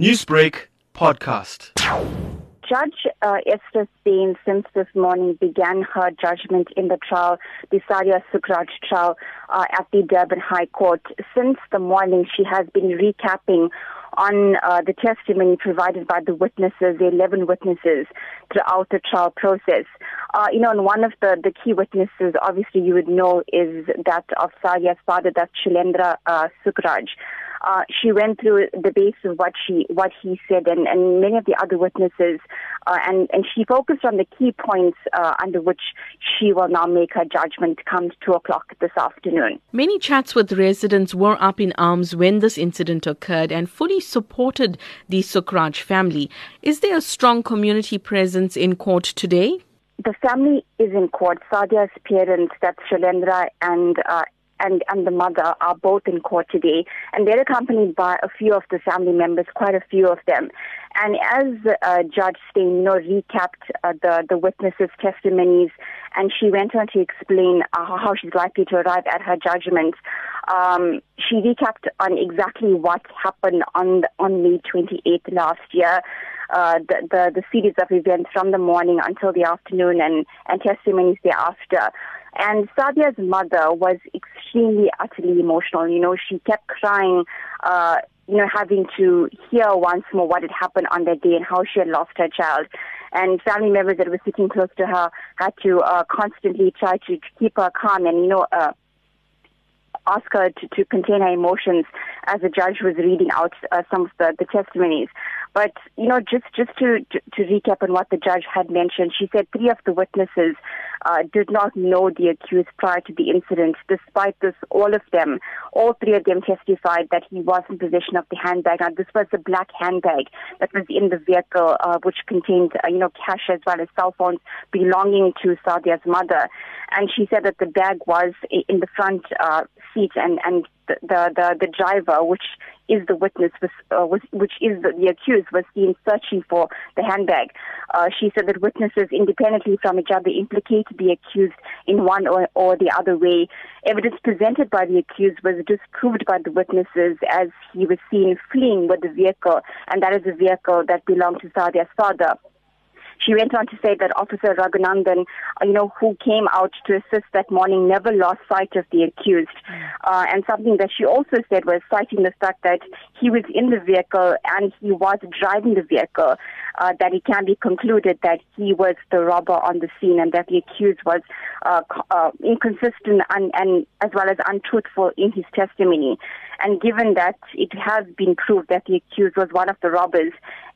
Newsbreak podcast. Judge uh, Esther Steyn, since this morning, began her judgment in the trial, the Sadia Sukhraj trial, uh, at the Durban High Court. Since the morning, she has been recapping on uh, the testimony provided by the witnesses, the 11 witnesses, throughout the trial process. Uh, you know, and one of the, the key witnesses, obviously, you would know, is that of Sadia's father, that's Shailendra uh, Sukhraj. Uh, she went through the base of what she what he said and, and many of the other witnesses uh, and and she focused on the key points uh, under which she will now make her judgment come two o'clock this afternoon. Many Chatsworth residents were up in arms when this incident occurred and fully supported the Sukhraj family. Is there a strong community presence in court today? The family is in court. Sadia's parents, that's Shailendra and uh, and, and the mother are both in court today, and they're accompanied by a few of the family members, quite a few of them. And as uh, Judge know, recapped uh, the, the witnesses' testimonies, and she went on to explain uh, how she's likely to arrive at her judgment, um, she recapped on exactly what happened on, on May 28th last year. Uh, the, the, the series of events from the morning until the afternoon and, and testimonies thereafter. And Sadia's mother was extremely, utterly emotional. You know, she kept crying, uh, you know, having to hear once more what had happened on that day and how she had lost her child. And family members that were sitting close to her had to uh, constantly try to, keep her calm and, you know, uh, ask her to, to contain her emotions as the judge was reading out uh, some of the, the testimonies. But you know, just just to, to, recap on what the judge had mentioned, she said three of the witnesses uh, did not know the accused prior to the incident. Despite this, all of them, all three of them testified that he was in possession of the handbag. Now, this was a black handbag that was in the vehicle, uh, which contained uh, you know cash as well as cell phones belonging to Sadia's mother. And she said that the bag was in the front uh, seat and and the, the, the, driver, which is the witness, was, uh, was, which is the, the, accused, was seen searching for the handbag. Uh, she said that witnesses, independently from each other, implicated the accused in one or, or the other way. Evidence presented by the accused was disproved by the witnesses as he was seen fleeing with the vehicle, and that is a vehicle that belonged to Sadia's father. She went on to say that Officer Raghunandan, uh, you know, who came out to assist that morning, never lost sight of the accused. Uh, and something that she also said was citing the fact that he was in the vehicle and he was driving the vehicle, uh, that it can be concluded that he was the robber on the scene and that the accused was uh, uh, inconsistent and, and as well as untruthful in his testimony. And given that it has been proved that the accused was one of the robbers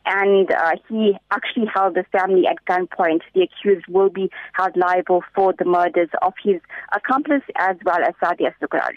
and uh, he actually held the family at gunpoint, the accused will be held liable for the murders of his accomplice as well as Sadia Sukhraj.